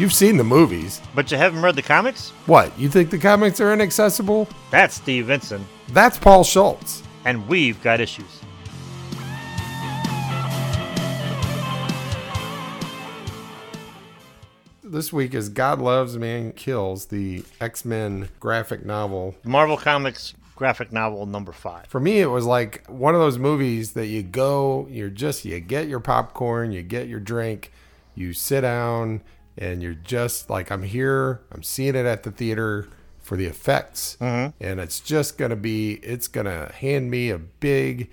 You've seen the movies. But you haven't read the comics? What? You think the comics are inaccessible? That's Steve Vinson, That's Paul Schultz. and we've got issues. This week is God Loves, Man Kills, the X Men graphic novel. Marvel Comics graphic novel number five. For me, it was like one of those movies that you go, you're just, you get your popcorn, you get your drink, you sit down, and you're just like, I'm here, I'm seeing it at the theater for the effects. Mm-hmm. And it's just to be, it's to hand me a big,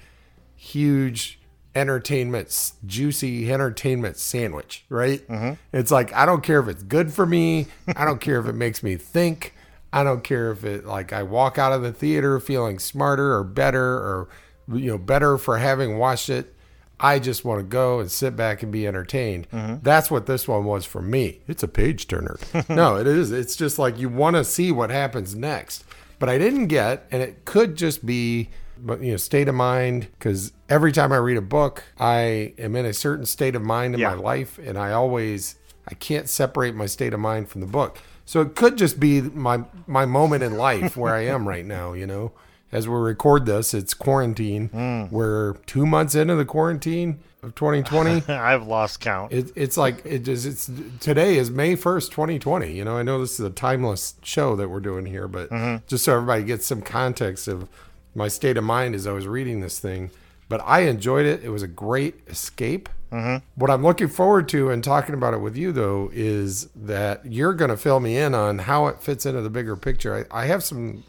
huge entertainment, juicy entertainment sandwich, right? Mm-hmm. It's like, I don't care if it's good for me. I don't care if it makes me think. I don't care if it, like, I walk out of the theater feeling smarter or better or, you know, better for having watched it. I just want to go and sit back and be entertained. Mm-hmm. That's what this one was for me. It's a page turner. no, it is. It's just like you want to see what happens next. But I didn't get, and it could just be, but you know, state of mind. Because every time I read a book, I am in a certain state of mind in Yeah. my life, and I always I can't separate my state of mind from the book. So it could just be my my moment in life where I am right now. You know, as we record this, it's quarantine. Hmm. We're two months into the quarantine of 2020. I've lost count. It, it's like it is. It's today is May first, twenty twenty. You know, I know this is a timeless show that we're doing here, but mm-hmm. just so everybody gets some context of my state of mind as I was reading this thing. But I enjoyed it. It was a great escape. Mm-hmm. What I'm looking forward to and talking about it with you though is that you're going to fill me in on how it fits into the bigger picture. I, I have some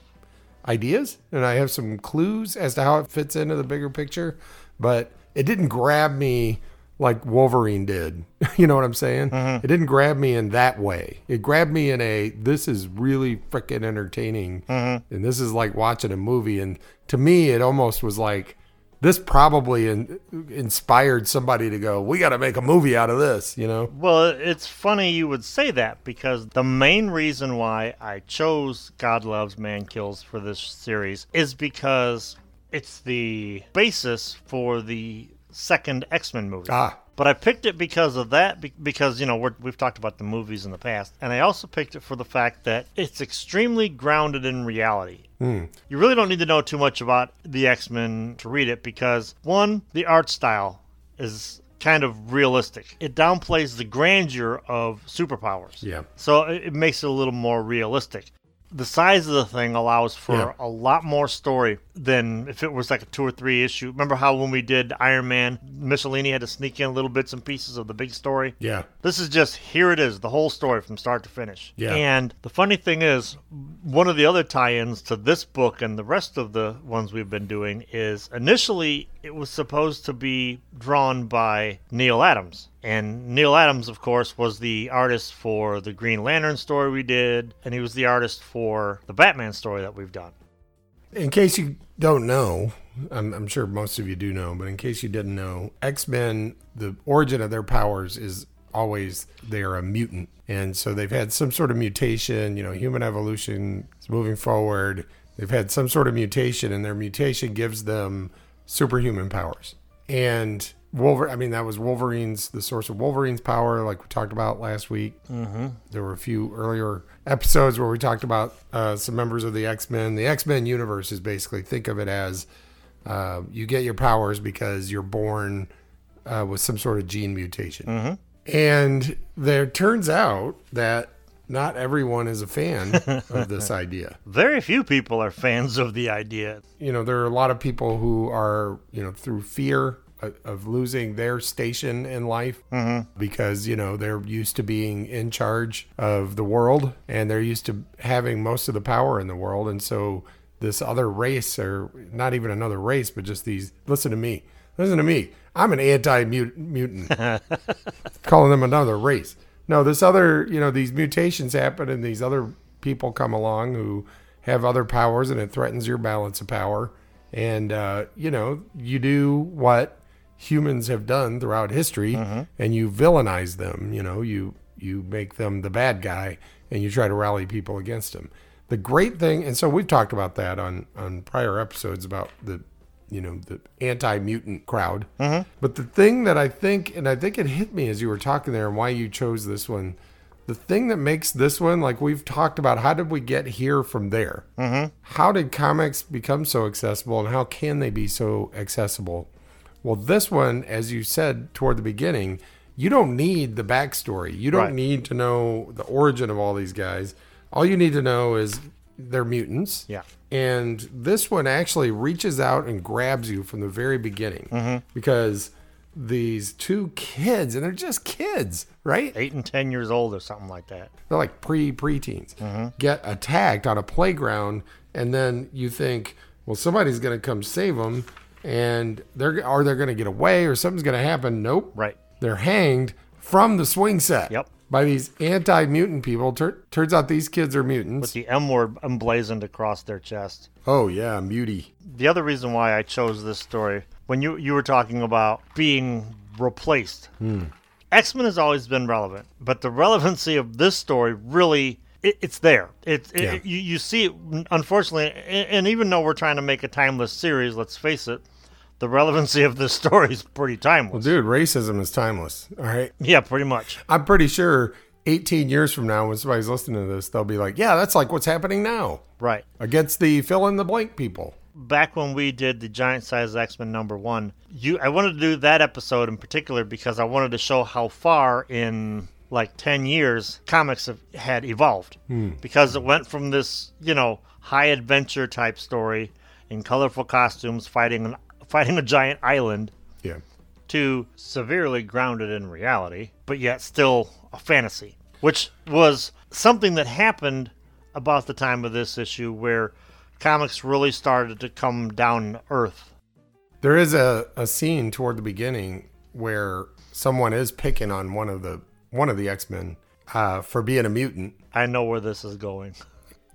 ideas and I have some clues as to how it fits into the bigger picture, but it didn't grab me like Wolverine did. you know what I'm saying? Mm-hmm. It didn't grab me in that way. It grabbed me in a this is really freaking entertaining mm-hmm. and this is like watching a movie and to me it almost was like this probably in, inspired somebody to go, we got to make a movie out of this, you know? Well, it's funny you would say that because the main reason why I chose God Loves, Man Kills for this series is because it's the basis for the second X Men movie. Ah, But I picked it because of that, because, you know, we're, we've talked about the movies in the past. And I also picked it for the fact that it's extremely grounded in reality. Hmm. You really don't need to know too much about the X Men to read it because, one, the art style is kind of realistic. It downplays the grandeur of superpowers. Yeah. So it, it makes it a little more realistic. The size of the thing allows for Yeah. a lot more story than if it was like a two or three issue. Remember how when we did Iron Man, Michelinie had to sneak in little bits and pieces of the big story? yeah. This is just here it is, the whole story from start to finish. Yeah. And the funny thing is, one of the other tie-ins to this book and the rest of the ones we've been doing is initially it was supposed to be drawn by Neal Adams. And Neal Adams, of course, was the artist for the Green Lantern story we did, and he was the artist for the Batman story that we've done. In case you don't know, I'm, I'm sure most of you do know, but in case you didn't know, X Men, the origin of their powers is always they are a mutant. And so they've had some sort of mutation, you know, human evolution is moving forward. They've had some sort of mutation, and their mutation gives them superhuman powers. And Wolverine, I mean, that was Wolverine's, the source of Wolverine's power, like we talked about last week. Mm-hmm. There were a few earlier episodes where we talked about uh, some members of the X Men. The X Men universe is basically, think of it as uh, you get your powers because you're born uh, with some sort of gene mutation. And there turns out that not everyone is a fan of this idea. Very few people are fans of the idea. you know, there are a lot of people who are, you know, through fear of, losing their station in life because, you know, they're used to being in charge of the world and they're used to having most of the power in the world. And so this other race, or not even another race, but just these, listen to me, listen to me. I'm an anti mutant, calling them another race. No, this other, you know, these mutations happen and these other people come along who have other powers and it threatens your balance of power. And, uh, you know, you do what humans have done throughout history and you villainize them. You know, you, you make them the bad guy and you try to rally people against them. The great thing, and so we've talked about that on, on prior episodes about the you know the anti-mutant crowd but the thing that i think and i think it hit me as you were talking there and why you chose this one the thing that makes this one, like we've talked about, how did we get here from there? Mm-hmm. How did comics become so accessible and how can they be so accessible? Well, this one, as you said toward the beginning, you don't need the backstory. You don't Right. need to know the origin of all these guys. All you need to know is they're mutants. Yeah. And this one actually reaches out and grabs you from the very beginning mm-hmm. because these two kids, and they're just kids, right? Eight and ten years old or something like that. They're like pre preteens, mm-hmm. get attacked on a playground, and then you think, well, somebody's going to come save them, and they're are they going to get away or something's going to happen? Nope. Right. They're hanged from the swing set. Yep. By these anti mutant people. Tur- turns out these kids are mutants. With the M word emblazoned across their chest. oh yeah, mutie. The other reason why I chose this story, when you you were talking about being replaced, hmm. X Men has always been relevant, but the relevancy of this story really. It, it's there. It, it Yeah. you, you see it. Unfortunately, and, and even though we're trying to make a timeless series, let's face it, the relevancy of this story is pretty timeless. Well, Dude, racism is timeless. All right. yeah, pretty much. I'm pretty sure 18 years from now, when somebody's listening to this, they'll be like, yeah, that's like what's happening now Right. against the fill in the blank people. back when we did the giant size X-Men number 1, you I wanted to do that episode in particular because I wanted to show how far in like 10 years comics have, had evolved. Hmm. Because it went from this, you know, high adventure type story in colorful costumes fighting an, fighting a giant island Yeah. to severely grounded in reality, but yet still a fantasy, which was something that happened about the time of this issue where comics really started to come down to earth. There is a, a scene toward the beginning where someone is picking on one of the one of the X Men uh, for being a mutant, I know where this is going.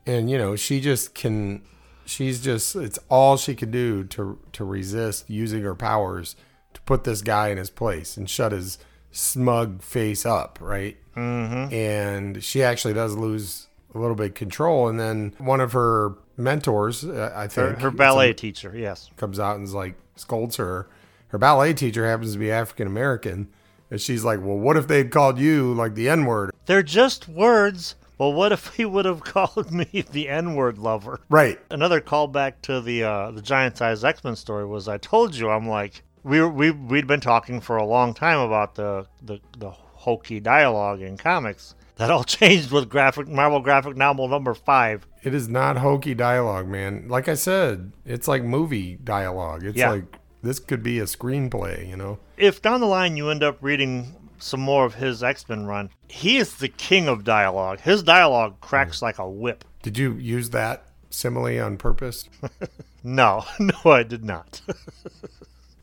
and you know she just can. She's just it's all she can do to to resist using her powers to put this guy in his place and shut his smug face up, right? Mm-hmm. And she actually does lose a little bit of control, and then one of her mentors, uh, I think, her ballet teacher, yes. comes out and is like scolds her. Her ballet teacher happens to be African American, and she's like, "Well, what if they'd called you like the N word?" They're just words. Well, what if he would have called me the N-word lover? Right. Another callback to the uh, the giant size X Men story was I told you I'm like we were, we we'd been talking for a long time about the the, the hokey dialogue in comics. That all changed with graphic Marvel graphic novel number five. It is not hokey dialogue, man. Like I said, it's like movie dialogue. It's Yeah. like this could be a screenplay, you know? If down the line you end up reading some more of his X Men run, he is the king of dialogue. His dialogue cracks like a whip. Did you use that simile on purpose? No, no, I did not.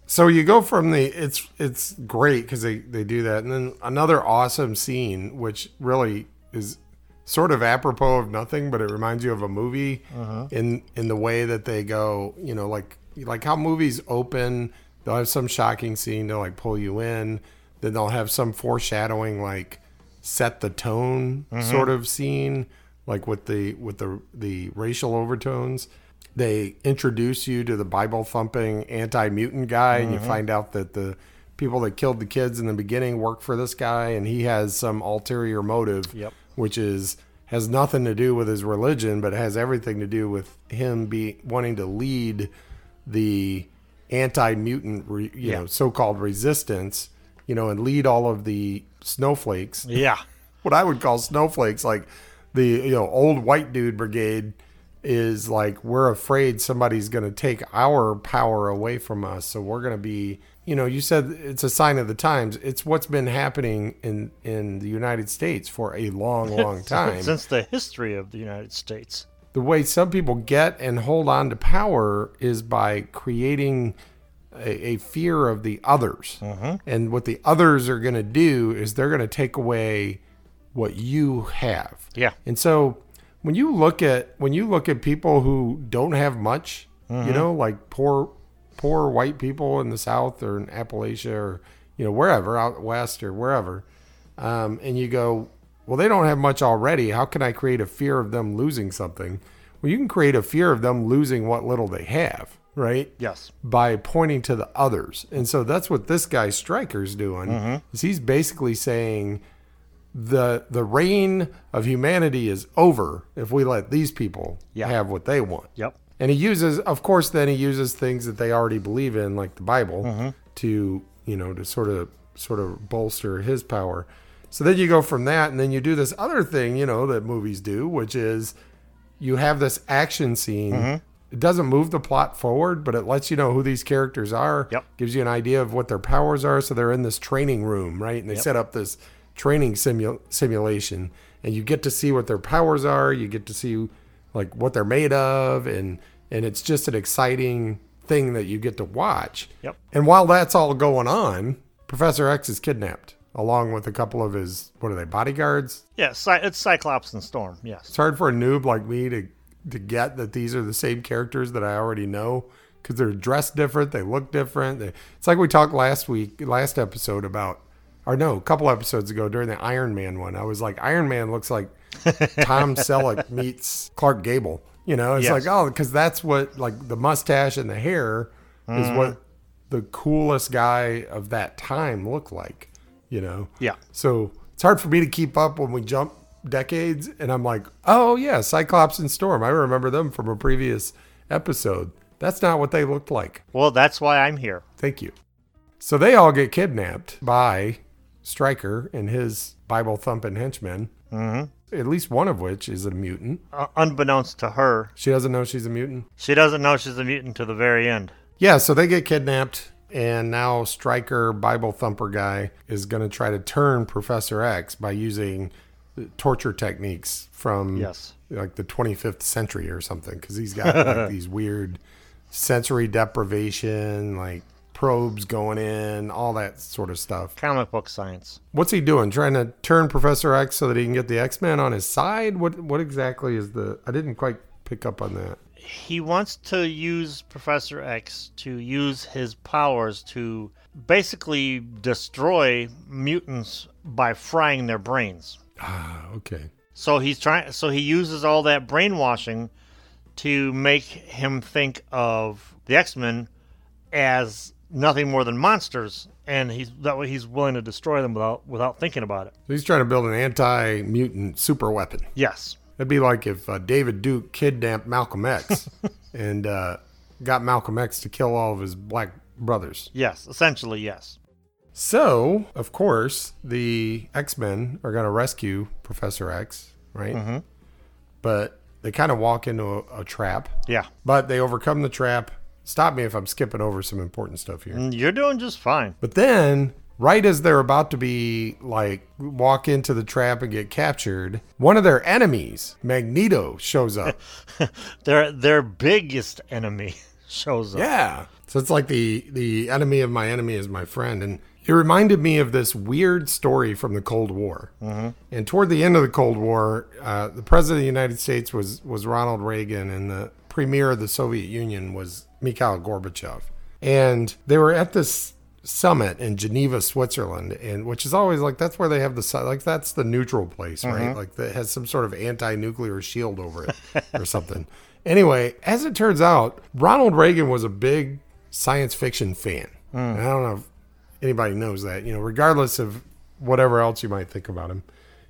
So you go from the it's it's great because they they do that, and then another awesome scene, which really is sort of apropos of nothing, but it reminds you of a movie uh-huh. in in the way that they go, you know, like like how movies open. They'll have some shocking scene to like pull you in, then they'll have some foreshadowing like set the tone mm-hmm. sort of scene, like with the with the the racial overtones they introduce you to the Bible thumping anti mutant guy, and you mm-hmm. find out that the people that killed the kids in the beginning work for this guy, and he has some ulterior motive, Yep. which is has nothing to do with his religion, but has everything to do with him be wanting to lead the anti mutant, re, you Yeah. know, so called resistance, you know, and lead all of the snowflakes yeah, what I would call snowflakes, like the you know old white dude brigade, is like we're afraid somebody's going to take our power away from us, so we're going to be. You know, you said it's a sign of the times. It's what's been happening in in the United States for a long, long time. since the history of the United States. The way some people get and hold on to power is by creating a, a fear of the others. And what the others are going to do is they're going to take away what you have. Yeah. And so when you look at when you look at people who don't have much, you know, like poor poor white people in the South or in Appalachia or you know wherever out west or wherever, um, and you go, well, they don't have much already. How can I create a fear of them losing something? Well, you can create a fear of them losing what little they have, right? Yes. by pointing to the others. And so that's what this guy Stryker's doing. Is he's basically saying the the reign of humanity is over if we let these people have what they want. Yep. And he uses, of course, then he uses things that they already believe in, like the Bible, Mm-hmm. to you know to sort of sort of bolster his power. So then you go from that, and then you do this other thing, you know, that movies do, which is you have this action scene. Mm-hmm. It doesn't move the plot forward, but it lets you know who these characters are. Yep. Gives you an idea of what their powers are. So they're in this training room, right? And they Yep. set up this training simu- simulation, and you get to see what their powers are. You get to see like what they're made of, and and it's just an exciting thing that you get to watch. Yep. And while that's all going on, Professor X is kidnapped along with a couple of his what are they bodyguards? Yeah, it's Cyclops and Storm. Yes. It's hard for a noob like me to to get that these are the same characters that I already know because they're dressed different, they look different. They, it's like we talked last week, last episode about, or no, a couple episodes ago during the Iron Man one. I was like, Iron Man looks like Tom Selleck meets Clark Gable. You know, it's Yes. like oh, because that's what like the mustache and the hair is mm-hmm. what the coolest guy of that time looked like. You know. Yeah. So it's hard for me to keep up when we jump decades. And I'm like, oh, yeah, Cyclops and Storm. I remember them from a previous episode. That's not what they looked like. Well, that's why I'm here. Thank you. So they all get kidnapped by Stryker and his Bible thumping henchmen, Mm-hmm. at least one of which is a mutant. Uh, unbeknownst to her, She doesn't know she's a mutant. she doesn't know she's a mutant to the very end. Yeah, so they get kidnapped, and now Stryker, Bible thumper guy, is going to try to turn Professor X by using torture techniques from Yes. like the 25th century or something, because he's got like these weird sensory deprivation, like probes going in, all that sort of stuff. Comic book science. What's he doing? Trying to turn Professor X so that he can get the X Men on his side? What What exactly is the? I didn't quite pick up on that. He wants to use Professor X to use his powers to basically destroy mutants by frying their brains. Ah, okay. So he's trying. So he uses all that brainwashing to make him think of the X Men as nothing more than monsters, and he's that way he's willing to destroy them without without thinking about it. So he's trying to build an anti mutant super weapon. Yes. It'd be like if uh, David Duke kidnapped Malcolm X and uh, got Malcolm X to kill all of his black brothers. Yes. Essentially, yes. So, of course, the X Men are going to rescue Professor X, right? Mm-hmm. But they kind of walk into a, a trap, Yeah. but they overcome the trap. Stop me if I'm skipping over some important stuff here. You're doing just fine. But then, right as they're about to be like walk into the trap and get captured, one of their enemies, Magneto, shows up. Their their biggest enemy shows up. Yeah. So it's like the the enemy of my enemy is my friend, and it reminded me of this weird story from the Cold War. Mm-hmm. And toward the end of the Cold War, uh, the president of the United States was was Ronald Reagan, and the premier of the Soviet Union was Mikhail Gorbachev. And they were at this summit in Geneva, Switzerland, and which is always like that's where they have the like that's the neutral place, right? Mm-hmm. Like that has some sort of anti-nuclear shield over it or something. Anyway, as it turns out, Ronald Reagan was a big science fiction fan. Mm. And I don't know if anybody knows that. You know, regardless of whatever else you might think about him,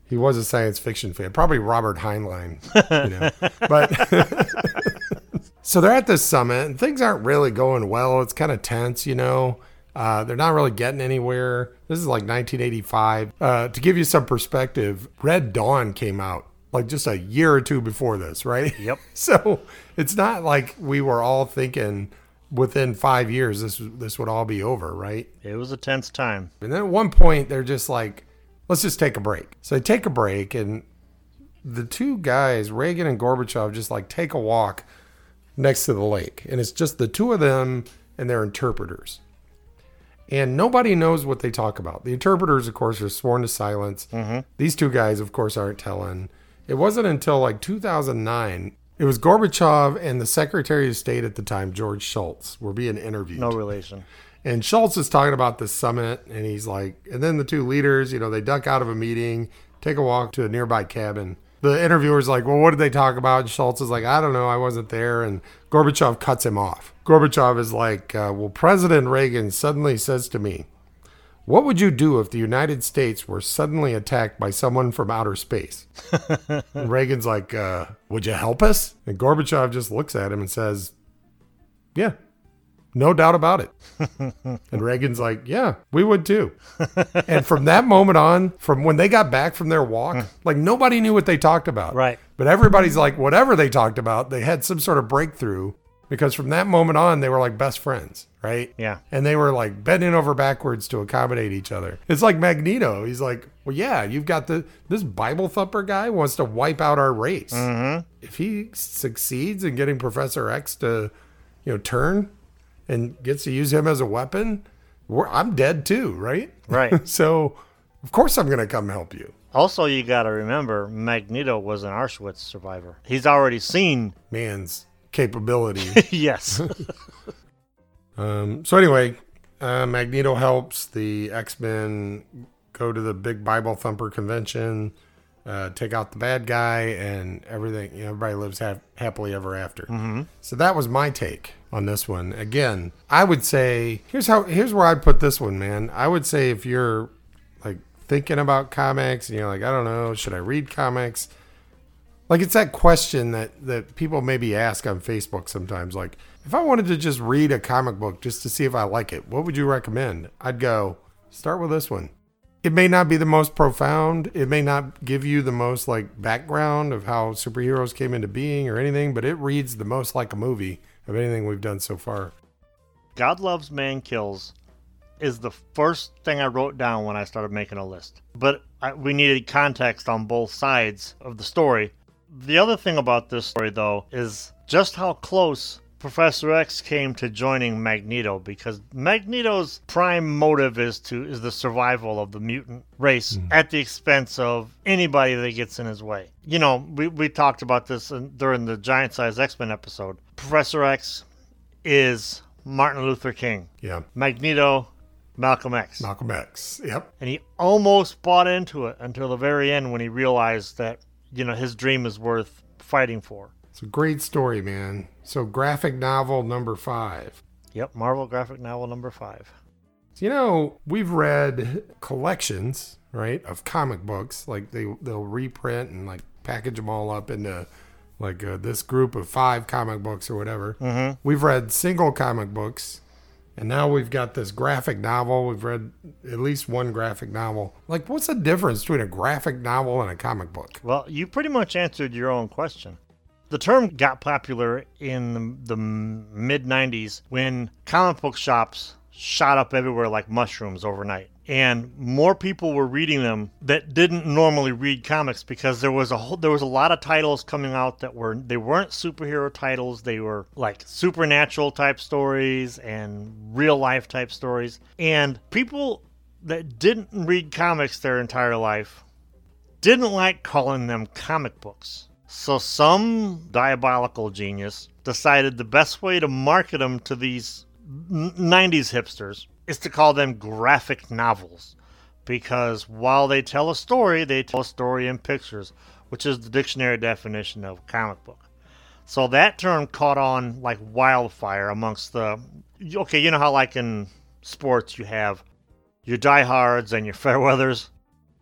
he was a science fiction fan. Probably Robert Heinlein, you know. but so they're at this summit, and things aren't really going well. It's kind of tense, you know. Uh, they're not really getting anywhere. This is like 1985. Uh, to give you some perspective, Red Dawn came out like just a year or two before this, right? Yep. So it's not like we were all thinking within five years this this would all be over, right? It was a tense time. And then at one point they're just like, let's just take a break. So they take a break, and the two guys, Reagan and Gorbachev, just like take a walk next to the lake, and it's just the two of them and their interpreters. And nobody knows what they talk about. The interpreters, of course, are sworn to silence. Mm-hmm. These two guys, of course, aren't telling. It wasn't until like 2009. It was Gorbachev and the Secretary of State at the time, George Shultz, were being interviewed. No relation. And Shultz is talking about this summit, and he's like, and then the two leaders, you know, they duck out of a meeting, take a walk to a nearby cabin. The interviewer's like, well, what did they talk about? And Shultz is like, I don't know, I wasn't there. And Gorbachev cuts him off. Gorbachev is like, uh, well, President Reagan suddenly says to me, What would you do if the United States were suddenly attacked by someone from outer space? Reagan's like, uh, Would you help us? And Gorbachev just looks at him and says, Yeah, no doubt about it. and Reagan's like, Yeah, we would too. and from that moment on, from when they got back from their walk, like nobody knew what they talked about. Right. But everybody's like, whatever they talked about, they had some sort of breakthrough because from that moment on, they were like best friends, right? Yeah. And they were like bending over backwards to accommodate each other. It's like Magneto. He's like, well, yeah, you've got the this Bible thumper guy wants to wipe out our race. Mm-hmm. If he succeeds in getting Professor X to, you know, turn and gets to use him as a weapon, we're, I'm dead too, right? Right. so, of course, I'm gonna come help you. Also, you got to remember, Magneto was an Auschwitz survivor. He's already seen. Man's capability. yes. Um, so anyway, uh, Magneto helps the X Men go to the big Bible thumper convention, uh, take out the bad guy, and everything. You know, everybody lives hap- happily ever after. Mm-hmm. So that was my take on this one. Again, I would say here's how here's where I'd put this one, man. I would say if you're like thinking about comics and you're like, I don't know, should I read comics? Like it's that question that that people maybe ask on Facebook sometimes. Like, if I wanted to just read a comic book just to see if I like it, what would you recommend? I'd go start with this one. It may not be the most profound. It may not give you the most like background of how superheroes came into being or anything, but it reads the most like a movie of anything we've done so far. God Loves Man Kills is the first thing I wrote down when I started making a list. But I, we needed context on both sides of the story. The other thing about this story, though, is just how close Professor X came to joining Magneto because Magneto's prime motive is to is the survival of the mutant race hmm. at the expense of anybody that gets in his way. You know, we, we talked about this in, during the Giant Size X Men episode. Professor X is Martin Luther King. Yeah. Magneto, Malcolm X. Malcolm X. Yep. And he almost bought into it until the very end when he realized that, you know, his dream is worth fighting for. It's a great story, man. So graphic novel number five. Yep, Marvel graphic novel number five. You know, we've read collections, right, of comic books. Like they they'll reprint and like package them all up into like uh, this group of five comic books or whatever. Mm-hmm. We've read single comic books, and now we've got this graphic novel. We've read at least one graphic novel. Like, what's the difference between a graphic novel and a comic book? Well, you pretty much answered your own question. The term got popular in the, mid 90s when comic book shops shot up everywhere like mushrooms overnight. And more people were reading them that didn't normally read comics because there was a whole, there was a lot of titles coming out that were they weren't superhero titles, they were like supernatural type stories and real life type stories. And people that didn't read comics their entire life didn't like calling them comic books. So some diabolical genius decided the best way to market them to these 90s hipsters is to call them graphic novels. Because while they tell a story, they tell a story in pictures, which is the dictionary definition of comic book. So that term caught on like wildfire amongst the. Okay, you know how, like in sports, you have your diehards and your fairweathers?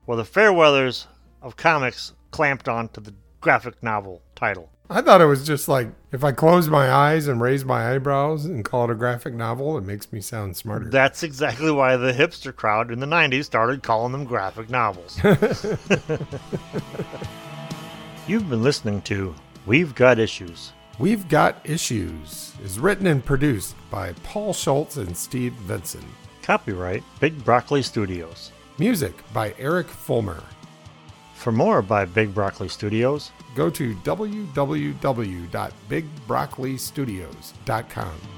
Well, the fairweathers of comics clamped on to the graphic novel title. I thought it was just like if I close my eyes and raise my eyebrows and call it a graphic novel, it makes me sound smarter. That's exactly why the hipster crowd in the 90s started calling them graphic novels. You've been listening to We've Got Issues. We've Got Issues is written and produced by Paul Schultz and Steve Vinson. Copyright Big Broccoli Studios. Music by Eric Fulmer. For more by Big Broccoli Studios, Go to www.bigbroccolistudios.com.